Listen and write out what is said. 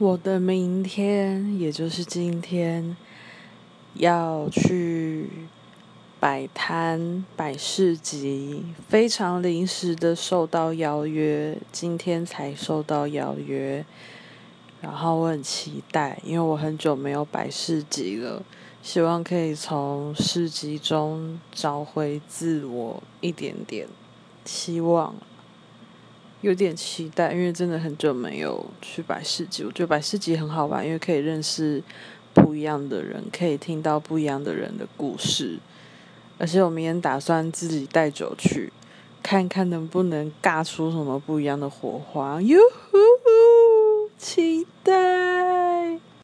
我的明天，也就是今天，要去摆摊、摆市集，非常临时的受到邀约，今天才受到邀约，然后我很期待，因为我很久没有摆市集了，希望可以从市集中找回自我一点点，希望。有点期待，因为真的很久没有去百事集。我觉得百事集很好玩，因为可以认识不一样的人，可以听到不一样的人的故事。而且我明天打算自己带酒去，看看能不能尬出什么不一样的火花。哟呼，